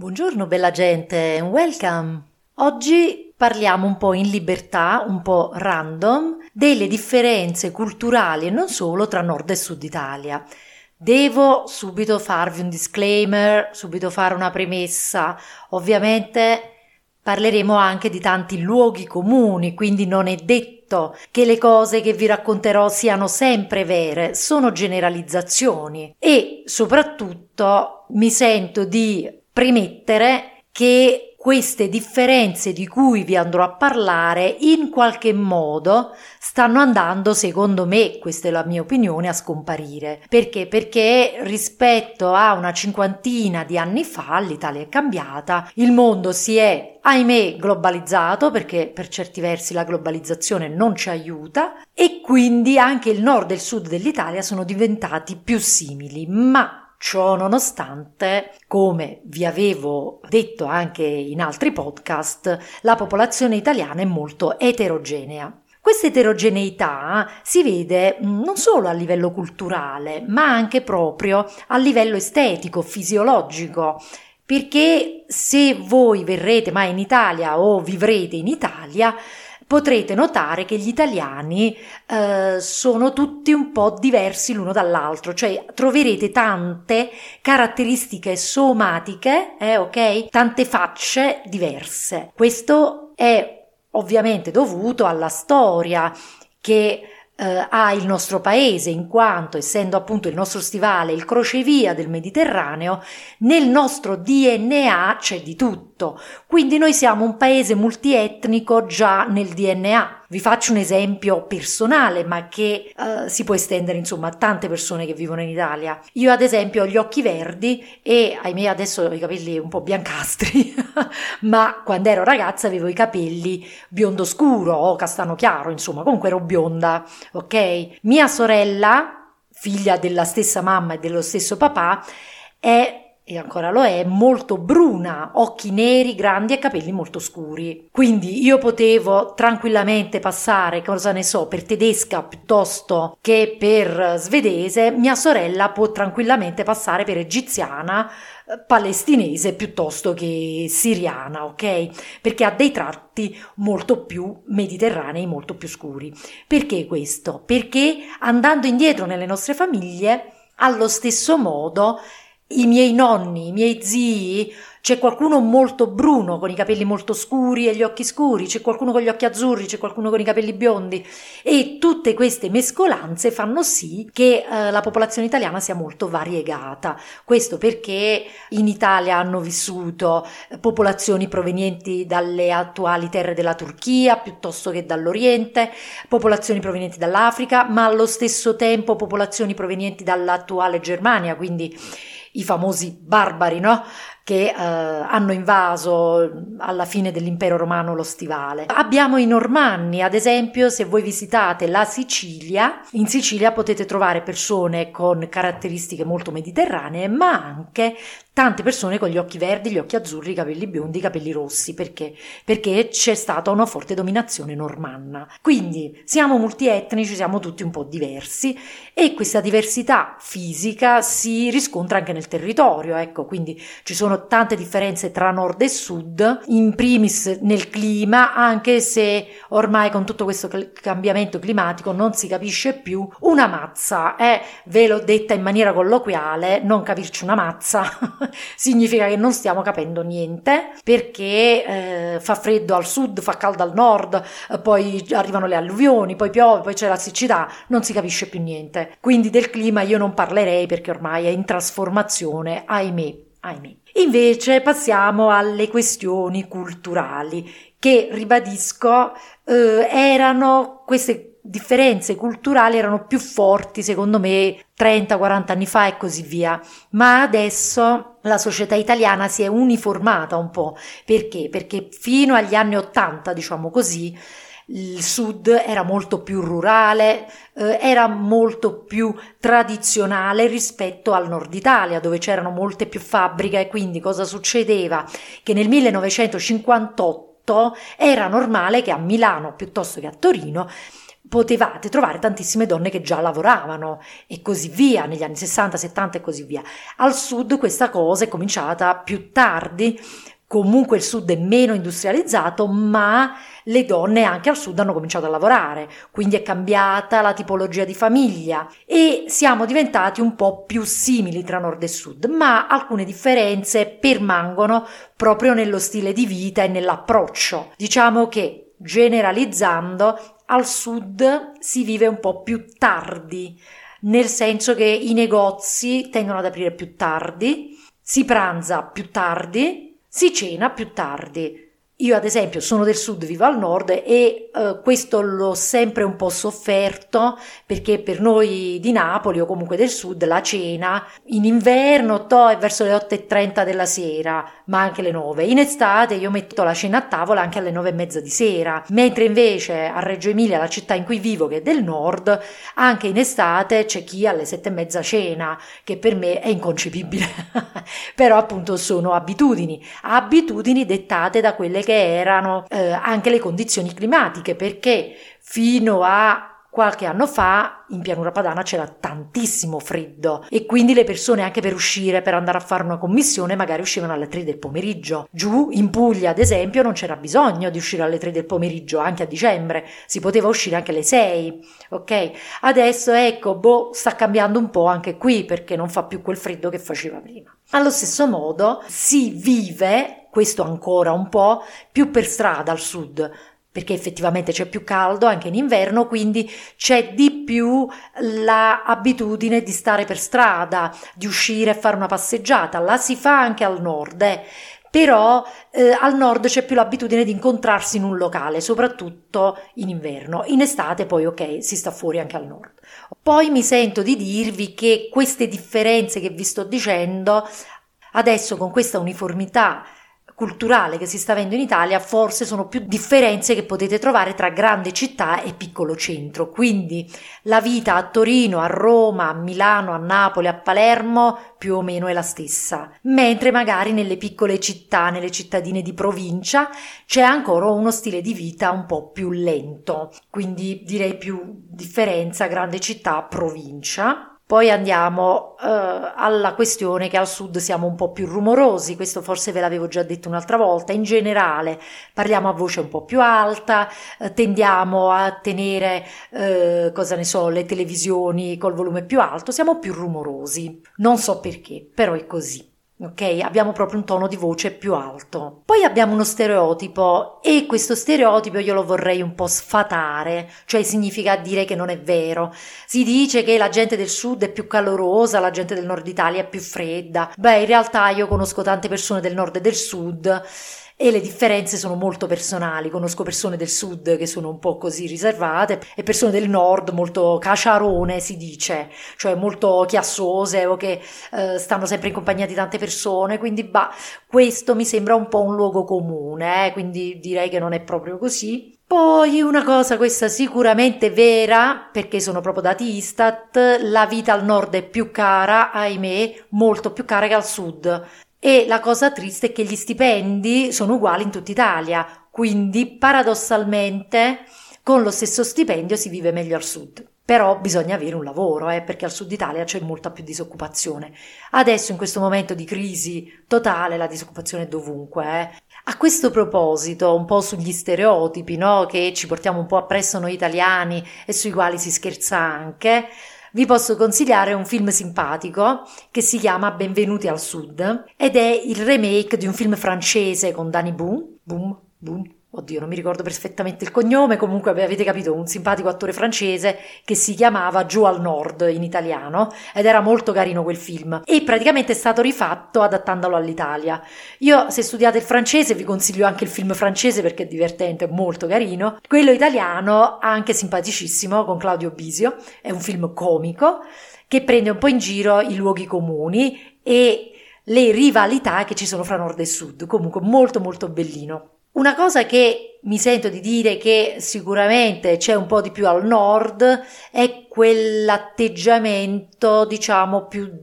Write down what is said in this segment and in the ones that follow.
Buongiorno bella gente, welcome! Oggi parliamo un po' in libertà, un po' random, delle differenze culturali e non solo tra nord e sud Italia. Devo subito farvi un disclaimer, subito fare una premessa. Ovviamente parleremo anche di tanti luoghi comuni, quindi non è detto che le cose che vi racconterò siano sempre vere, sono generalizzazioni e soprattutto mi sento di premettere che queste differenze di cui vi andrò a parlare in qualche modo stanno andando, secondo me, questa è la mia opinione, a scomparire. Perché? Perché rispetto a una cinquantina di anni fa l'Italia è cambiata, il mondo si è, ahimè, globalizzato perché per certi versi la globalizzazione non ci aiuta e quindi anche il nord e il sud dell'Italia sono diventati più simili, ma Ciò nonostante, come vi avevo detto anche in altri podcast, la popolazione italiana è molto eterogenea. Questa eterogeneità si vede non solo a livello culturale, ma anche proprio a livello estetico, fisiologico, perché se voi verrete mai in Italia o vivrete in Italia, potrete notare che gli italiani eh, sono tutti un po' diversi l'uno dall'altro, cioè troverete tante caratteristiche somatiche, eh, ok? Tante facce diverse. Questo è ovviamente dovuto alla storia che eh, ha il nostro paese, in quanto, essendo appunto il nostro stivale il crocevia del Mediterraneo, nel nostro DNA c'è di tutto. Quindi noi siamo un paese multietnico già nel DNA. Vi faccio un esempio personale, ma che uh, si può estendere insomma a tante persone che vivono in Italia. Io ad esempio ho gli occhi verdi e ahimè adesso ho i capelli un po' biancastri, ma quando ero ragazza avevo i capelli biondo scuro o castano chiaro, insomma, comunque ero bionda, ok? Mia sorella, figlia della stessa mamma e dello stesso papà, è e ancora lo è, molto bruna, occhi neri, grandi e capelli molto scuri. Quindi io potevo tranquillamente passare, cosa ne so, per tedesca piuttosto che per svedese, mia sorella può tranquillamente passare per egiziana, eh, palestinese piuttosto che siriana, ok? Perché ha dei tratti molto più mediterranei, molto più scuri. Perché questo? Perché andando indietro nelle nostre famiglie, allo stesso modo i miei nonni, i miei zii, c'è qualcuno molto bruno con i capelli molto scuri e gli occhi scuri, c'è qualcuno con gli occhi azzurri, c'è qualcuno con i capelli biondi e tutte queste mescolanze fanno sì che eh, la popolazione italiana sia molto variegata. Questo perché in Italia hanno vissuto eh, popolazioni provenienti dalle attuali terre della Turchia piuttosto che dall'Oriente, popolazioni provenienti dall'Africa, ma allo stesso tempo popolazioni provenienti dall'attuale Germania, quindi i famosi barbari, no? Che eh, hanno invaso alla fine dell'impero romano lo stivale. Abbiamo i normanni, ad esempio, se voi visitate la Sicilia, in Sicilia potete trovare persone con caratteristiche molto mediterranee, ma anche tante persone con gli occhi verdi, gli occhi azzurri, i capelli biondi, i capelli rossi, perché? Perché c'è stata una forte dominazione normanna. Quindi siamo multietnici, siamo tutti un po' diversi e questa diversità fisica si riscontra anche nel territorio, ecco, quindi ci sono tante differenze tra nord e sud, in primis nel clima, anche se ormai con tutto questo cambiamento climatico non si capisce più una mazza, eh, ve l'ho detta in maniera colloquiale, non capirci una mazza significa che non stiamo capendo niente perché eh, fa freddo al sud, fa caldo al nord, poi arrivano le alluvioni, poi piove, poi c'è la siccità, non si capisce più niente. Quindi del clima io non parlerei perché ormai è in trasformazione, ahimè, ahimè. Invece passiamo alle questioni culturali che, ribadisco, eh, erano queste differenze culturali erano più forti secondo me 30-40 anni fa e così via, ma adesso la società italiana si è uniformata un po', perché? Perché fino agli anni 80, diciamo così, il sud era molto più rurale, eh, era molto più tradizionale rispetto al nord Italia dove c'erano molte più fabbriche e quindi cosa succedeva? Che nel 1958 era normale che a Milano piuttosto che a Torino potevate trovare tantissime donne che già lavoravano e così via, negli anni 60, 70 e così via. Al sud questa cosa è cominciata più tardi, comunque il sud è meno industrializzato, ma le donne anche al sud hanno cominciato a lavorare, quindi è cambiata la tipologia di famiglia e siamo diventati un po' più simili tra nord e sud, ma alcune differenze permangono proprio nello stile di vita e nell'approccio. Diciamo che generalizzando al sud si vive un po' più tardi, nel senso che i negozi tendono ad aprire più tardi, si pranza più tardi, si cena più tardi. Io ad esempio sono del sud, vivo al nord e eh, questo l'ho sempre un po' sofferto perché per noi di Napoli o comunque del sud la cena in inverno to, è verso le 8.30 della sera, ma anche le 9. In estate io metto la cena a tavola anche alle 9 e mezza di sera, mentre invece a Reggio Emilia, la città in cui vivo che è del nord, anche in estate c'è chi alle 7 e mezza cena, che per me è inconcepibile. Però appunto sono abitudini, abitudini dettate da quelle che che erano eh, anche le condizioni climatiche, perché fino a Qualche anno fa in pianura padana c'era tantissimo freddo e quindi le persone anche per uscire, per andare a fare una commissione, magari uscivano alle 3 del pomeriggio. Giù in Puglia, ad esempio, non c'era bisogno di uscire alle 3 del pomeriggio, anche a dicembre, si poteva uscire anche alle 6, ok? Adesso ecco, boh, sta cambiando un po' anche qui perché non fa più quel freddo che faceva prima. Allo stesso modo si vive questo ancora un po' più per strada al sud, perché effettivamente c'è più caldo anche in inverno, quindi c'è di più l'abitudine di stare per strada, di uscire e fare una passeggiata. La si fa anche al nord, eh. però eh, al nord c'è più l'abitudine di incontrarsi in un locale, soprattutto in inverno. In estate poi ok, si sta fuori anche al nord. Poi mi sento di dirvi che queste differenze che vi sto dicendo, adesso con questa uniformità culturale che si sta avendo in Italia, forse sono più differenze che potete trovare tra grande città e piccolo centro. Quindi la vita a Torino, a Roma, a Milano, a Napoli, a Palermo più o meno è la stessa, mentre magari nelle piccole città, nelle cittadine di provincia, c'è ancora uno stile di vita un po' più lento. Quindi direi più differenza grande città, provincia. Poi andiamo eh, alla questione che al sud siamo un po' più rumorosi, questo forse ve l'avevo già detto un'altra volta, in generale parliamo a voce un po' più alta, eh, tendiamo a tenere, eh, cosa ne so, le televisioni col volume più alto, siamo più rumorosi, non so perché, però è così. Ok, abbiamo proprio un tono di voce più alto. Poi abbiamo uno stereotipo e questo stereotipo io lo vorrei un po' sfatare, cioè significa dire che non è vero. Si dice che la gente del sud è più calorosa, la gente del nord Italia è più fredda. Beh, in realtà io conosco tante persone del nord e del sud e le differenze sono molto personali. Conosco persone del sud che sono un po' così riservate e persone del nord molto caciarone si dice, cioè molto chiassose o che eh, stanno sempre in compagnia di tante persone, quindi bah, questo mi sembra un po' un luogo comune, eh? quindi direi che non è proprio così. Poi una cosa, questa sicuramente vera, perché sono proprio dati Istat, la vita al nord è più cara, ahimè, molto più cara che al sud. E la cosa triste è che gli stipendi sono uguali in tutta Italia, quindi paradossalmente con lo stesso stipendio si vive meglio al sud. Però bisogna avere un lavoro, eh, perché al sud Italia c'è molta più disoccupazione. Adesso, in questo momento di crisi totale, la disoccupazione è dovunque. Eh. A questo proposito, un po' sugli stereotipi no, che ci portiamo un po' appresso noi italiani e sui quali si scherza anche, vi posso consigliare un film simpatico che si chiama Benvenuti al Sud ed è il remake di un film francese con Danny Boom, Boom, Boom, Oddio, non mi ricordo perfettamente il cognome, comunque avete capito, un simpatico attore francese che si chiamava Giù al Nord in italiano ed era molto carino quel film e praticamente è stato rifatto adattandolo all'Italia. Io se studiate il francese vi consiglio anche il film francese perché è divertente, è molto carino. Quello italiano anche simpaticissimo con Claudio Bisio, è un film comico che prende un po' in giro i luoghi comuni e le rivalità che ci sono fra nord e sud, comunque molto molto bellino. Una cosa che mi sento di dire che sicuramente c'è un po' di più al nord è quell'atteggiamento, diciamo, più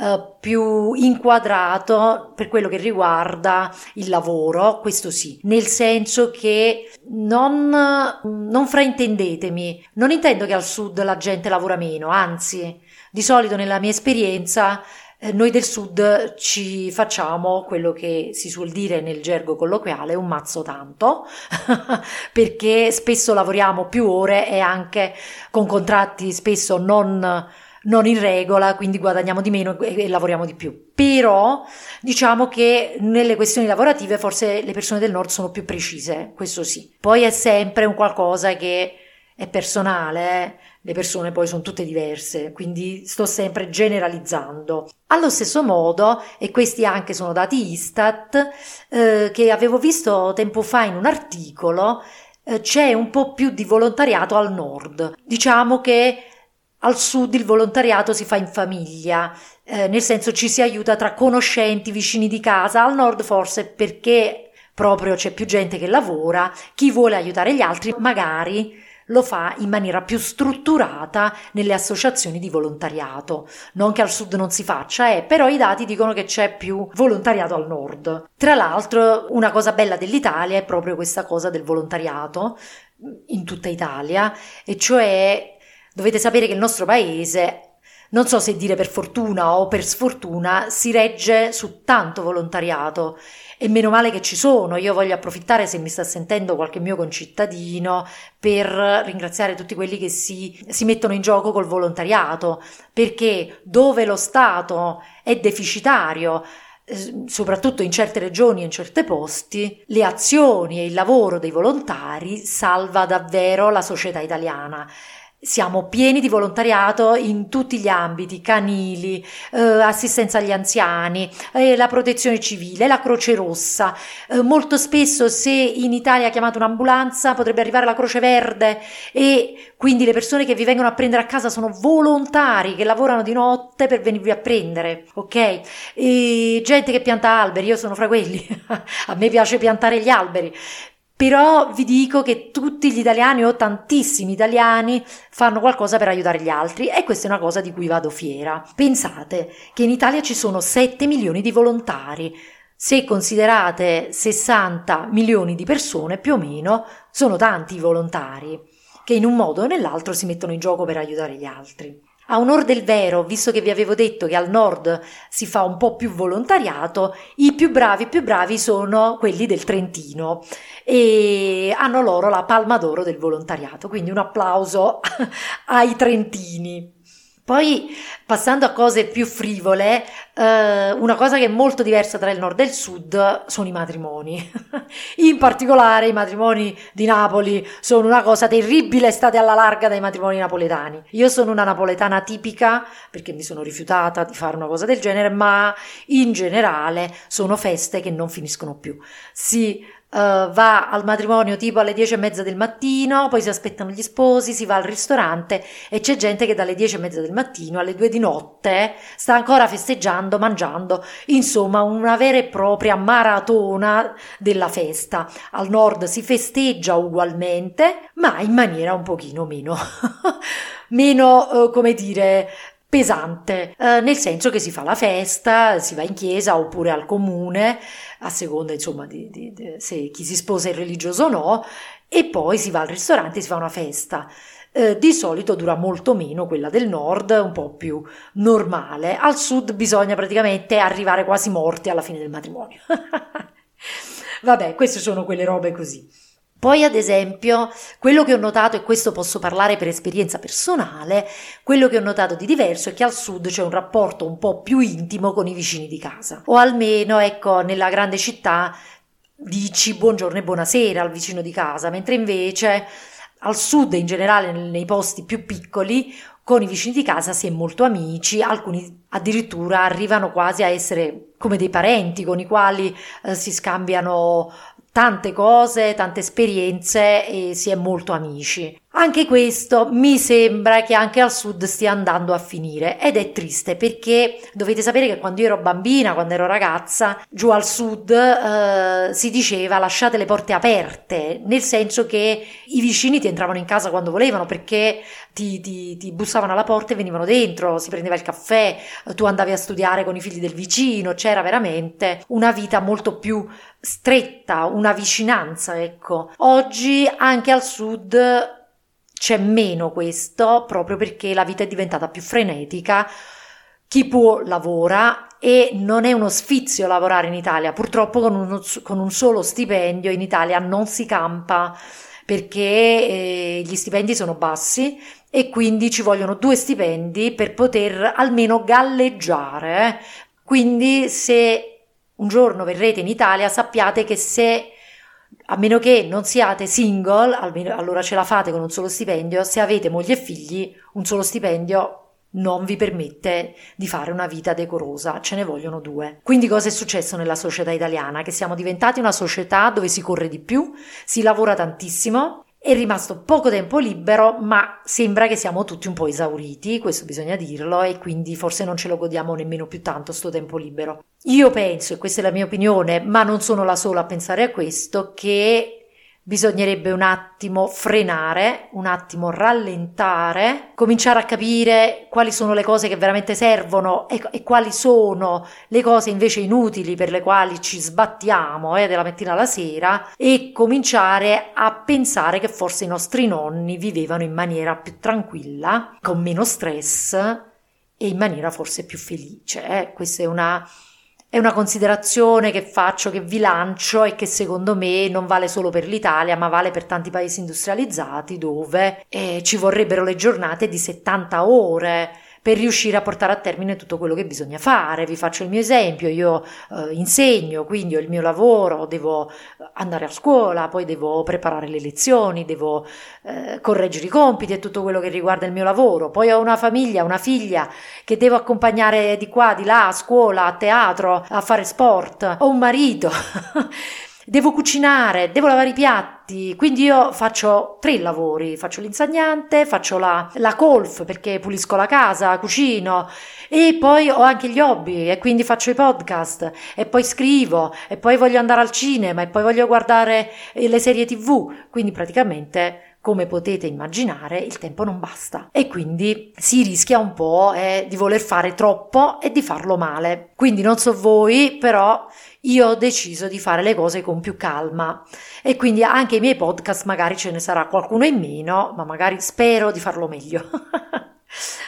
eh, più inquadrato per quello che riguarda il lavoro, questo sì, nel senso che non, non fraintendetemi, non intendo che al sud la gente lavora meno, anzi, di solito nella mia esperienza noi del sud ci facciamo quello che si suol dire nel gergo colloquiale un mazzo tanto, perché spesso lavoriamo più ore e anche con contratti spesso non non in regola, quindi guadagniamo di meno e, e, lavoriamo di più. Però diciamo che nelle questioni lavorative forse le persone del nord sono più precise, questo sì. Poi è sempre un qualcosa che è personale, eh? Le persone poi sono tutte diverse, quindi sto sempre generalizzando. Allo stesso modo, e questi anche sono dati Istat, eh, che avevo visto tempo fa in un articolo, eh, c'è un po' più di volontariato al nord. Diciamo che al sud il volontariato si fa in famiglia, eh, nel senso ci si aiuta tra conoscenti, vicini di casa, al nord forse perché proprio c'è più gente che lavora, chi vuole aiutare gli altri magari lo fa in maniera più strutturata nelle associazioni di volontariato. Non che al sud non si faccia, eh, però i dati dicono che c'è più volontariato al nord. Tra l'altro, una cosa bella dell'Italia è proprio questa cosa del volontariato in tutta Italia, e cioè Dovete sapere che il nostro paese, non so se dire per fortuna o per sfortuna, si regge su tanto volontariato e meno male che ci sono. Io voglio approfittare se mi sta sentendo qualche mio concittadino per ringraziare tutti quelli che si, si mettono in gioco col volontariato, perché dove lo Stato è deficitario, eh, soprattutto in certe regioni e in certi posti, le azioni e il lavoro dei volontari salva davvero la società italiana. Siamo pieni di volontariato in tutti gli ambiti, canili, eh, assistenza agli anziani, eh, la protezione civile, la Croce Rossa. Eh, molto spesso se in Italia chiamate un'ambulanza potrebbe arrivare la Croce Verde e quindi le persone che vi vengono a prendere a casa sono volontari che lavorano di notte per venirvi a prendere, ok? E gente che pianta alberi, io sono fra quelli, a me piace piantare gli alberi. Però vi dico che tutti gli italiani o tantissimi italiani fanno qualcosa per aiutare gli altri e questa è una cosa di cui vado fiera. Pensate che in Italia ci sono 7 milioni di volontari. Se considerate 60 milioni di persone, più o meno, sono tanti i volontari che in un modo o nell'altro si mettono in gioco per aiutare gli altri. A onor del vero, visto che vi avevo detto che al nord si fa un po' più volontariato, i più bravi, più bravi sono quelli del Trentino e hanno loro la palma d'oro del volontariato, quindi un applauso ai trentini. Poi, passando a cose più frivole, eh, una cosa che è molto diversa tra il nord e il sud sono i matrimoni. In particolare i matrimoni di Napoli sono una cosa terribile, state alla larga dai matrimoni napoletani. Io sono una napoletana tipica perché mi sono rifiutata di fare una cosa del genere, ma in generale sono feste che non finiscono più. Si Uh, va al matrimonio tipo alle dieci e mezza del mattino, poi si aspettano gli sposi, si va al ristorante e c'è gente che dalle dieci e mezza del mattino alle due di notte sta ancora festeggiando, mangiando, insomma una vera e propria maratona della festa. Al nord si festeggia ugualmente, ma in maniera un pochino meno, meno, uh, come dire, pesante, eh, nel senso che si fa la festa, si va in chiesa oppure al comune, a seconda insomma di, di, di se chi si sposa è religioso o no, e poi si va al ristorante e si fa una festa. Eh, di solito dura molto meno quella del nord, un po' più normale. Al sud bisogna praticamente arrivare quasi morti alla fine del matrimonio. Vabbè, queste sono quelle robe così. Poi, ad esempio, quello che ho notato, e questo posso parlare per esperienza personale, quello che ho notato di diverso è che al sud c'è un rapporto un po' più intimo con i vicini di casa. O almeno, ecco, nella grande città dici buongiorno e buonasera al vicino di casa, mentre invece al sud, in generale nei posti più piccoli, con i vicini di casa si è molto amici, alcuni addirittura arrivano quasi a essere come dei parenti con i quali eh, si scambiano tante cose, tante esperienze e si è molto amici. Anche questo mi sembra che anche al sud stia andando a finire ed è triste perché dovete sapere che quando io ero bambina, quando ero ragazza, giù al sud eh, si diceva lasciate le porte aperte, nel senso che i vicini ti entravano in casa quando volevano perché ti, ti, ti bussavano alla porta e venivano dentro, si prendeva il caffè, tu andavi a studiare con i figli del vicino, c'era veramente una vita molto più stretta, una vicinanza, ecco. Oggi anche al sud c'è meno questo proprio perché la vita è diventata più frenetica. Chi può lavora e non è uno sfizio lavorare in Italia. Purtroppo con, uno, con un solo stipendio in Italia non si campa perché eh, gli stipendi sono bassi e quindi ci vogliono due stipendi per poter almeno galleggiare. Quindi se un giorno verrete in Italia sappiate che se a meno che non siate single, almeno, allora ce la fate con un solo stipendio, se avete moglie e figli, un solo stipendio non vi permette di fare una vita decorosa, ce ne vogliono due. Quindi cosa è successo nella società italiana? Che siamo diventati una società dove si corre di più, si lavora tantissimo è rimasto poco tempo libero, ma sembra che siamo tutti un po' esauriti, questo bisogna dirlo, e quindi forse non ce lo godiamo nemmeno più tanto sto tempo libero. Io penso, e questa è la mia opinione, ma non sono la sola a pensare a questo, che bisognerebbe un attimo frenare, un attimo rallentare, cominciare a capire quali sono le cose che veramente servono e, e quali sono le cose invece inutili per le quali ci sbattiamo eh, dalla mattina alla sera e cominciare a pensare che forse i nostri nonni vivevano in maniera più tranquilla, con meno stress e in maniera forse più felice. Eh. Questa è una è una considerazione che faccio, che vi lancio e che secondo me non vale solo per l'Italia, ma vale per tanti paesi industrializzati dove eh, ci vorrebbero le giornate di 70 ore per riuscire a portare a termine tutto quello che bisogna fare. Vi faccio il mio esempio, io eh, insegno, quindi ho il mio lavoro, devo andare a scuola, poi devo preparare le lezioni, devo eh, correggere i compiti e tutto quello che riguarda il mio lavoro. Poi ho una famiglia, una figlia che devo accompagnare di qua, di là, a scuola, a teatro, a fare sport. Ho un marito. devo cucinare, devo lavare i piatti, quindi io faccio tre lavori, faccio l'insegnante, faccio la, la golf perché pulisco la casa, cucino. E poi ho anche gli hobby e quindi faccio i podcast. E poi scrivo e poi voglio andare al cinema e poi voglio guardare le serie tv, quindi praticamente come potete immaginare, il tempo non basta. E quindi si rischia un po' eh, di voler fare troppo e di farlo male. Quindi non so voi, però io ho deciso di fare le cose con più calma e quindi anche i miei podcast magari ce ne sarà qualcuno in meno, ma magari spero di farlo meglio.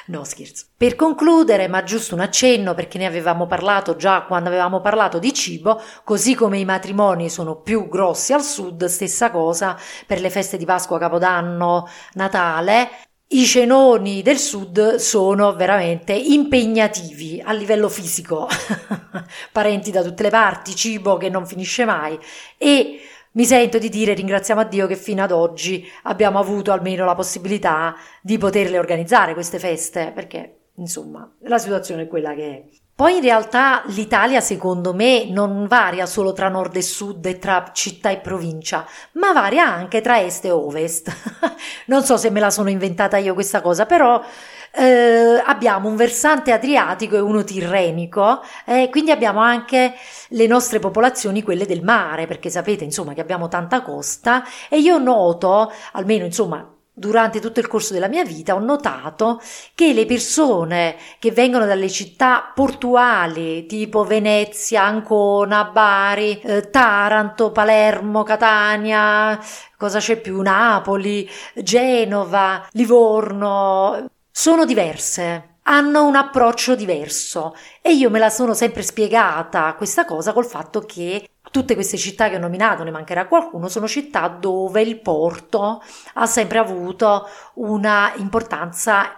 No, scherzo. Per concludere, ma giusto un accenno perché ne avevamo parlato già quando avevamo parlato di cibo, così come i matrimoni sono più grossi al sud, stessa cosa per le feste di Pasqua, Capodanno, Natale. I cenoni del sud sono veramente impegnativi a livello fisico, parenti da tutte le parti, cibo che non finisce mai e mi sento di dire ringraziamo a Dio che fino ad oggi abbiamo avuto almeno la possibilità di poterle organizzare queste feste, perché insomma la situazione è quella che è. Poi in realtà l'Italia secondo me non varia solo tra nord e sud e tra città e provincia, ma varia anche tra est e ovest. non so se me la sono inventata io questa cosa, però eh, abbiamo un versante adriatico e uno tirrenico, eh, quindi abbiamo anche le nostre popolazioni, quelle del mare, perché sapete insomma che abbiamo tanta costa e io noto, almeno insomma durante tutto il corso della mia vita ho notato che le persone che vengono dalle città portuali tipo Venezia, Ancona, Bari, eh, Taranto, Palermo, Catania, cosa c'è più? Napoli, Genova, Livorno, sono diverse, hanno un approccio diverso e io me la sono sempre spiegata questa cosa col fatto che tutte queste città che ho nominato, ne mancherà qualcuno, sono città dove il porto ha sempre avuto una importanza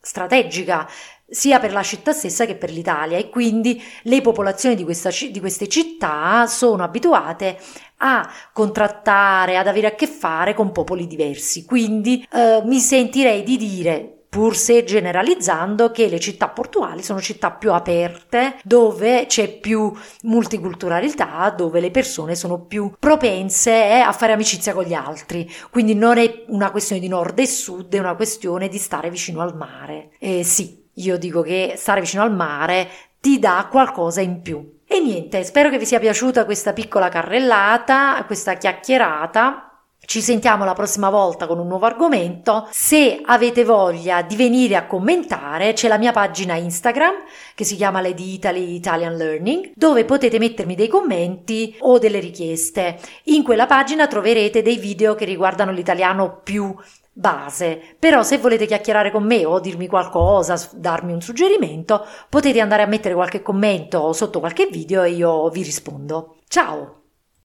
strategica sia per la città stessa che per l'Italia e quindi le popolazioni di, questa, di, queste città sono abituate a contrattare, ad avere a che fare con popoli diversi. Quindi eh, mi sentirei di dire pur se generalizzando che le città portuali sono città più aperte, dove c'è più multiculturalità, dove le persone sono più propense eh, a fare amicizia con gli altri. Quindi non è una questione di nord e sud, è una questione di stare vicino al mare. Eh, sì, io dico che stare vicino al mare ti dà qualcosa in più. E niente, spero che vi sia piaciuta questa piccola carrellata, questa chiacchierata. Ci sentiamo la prossima volta con un nuovo argomento. Se avete voglia di venire a commentare, c'è la mia pagina Instagram che si chiama Lady Italy Italian Learning, dove potete mettermi dei commenti o delle richieste. In quella pagina troverete dei video che riguardano l'italiano più base. Però se volete chiacchierare con me o dirmi qualcosa, darmi un suggerimento, potete andare a mettere qualche commento sotto qualche video e io vi rispondo. Ciao!